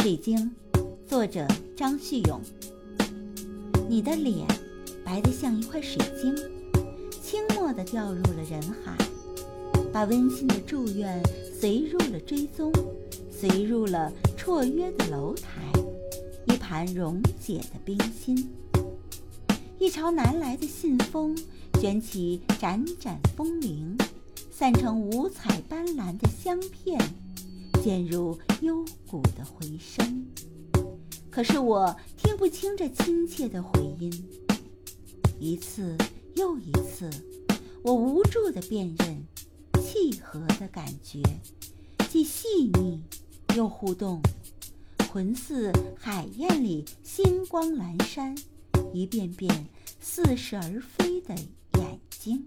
水晶，作者张旭勇。你的脸白得像一块水晶，轻默地掉入了人海，把温馨的祝愿随入了追踪，随入了绰约的楼台，一盘溶解的冰心。一朝南来的信风，卷起盏盏风铃，散成五彩斑斓的香片。渐入幽谷的回声，可是我听不清这亲切的回音。一次又一次，我无助地辨认契合的感觉，既细腻又互动，魂似海燕里星光阑珊，一遍遍似是而非的眼睛。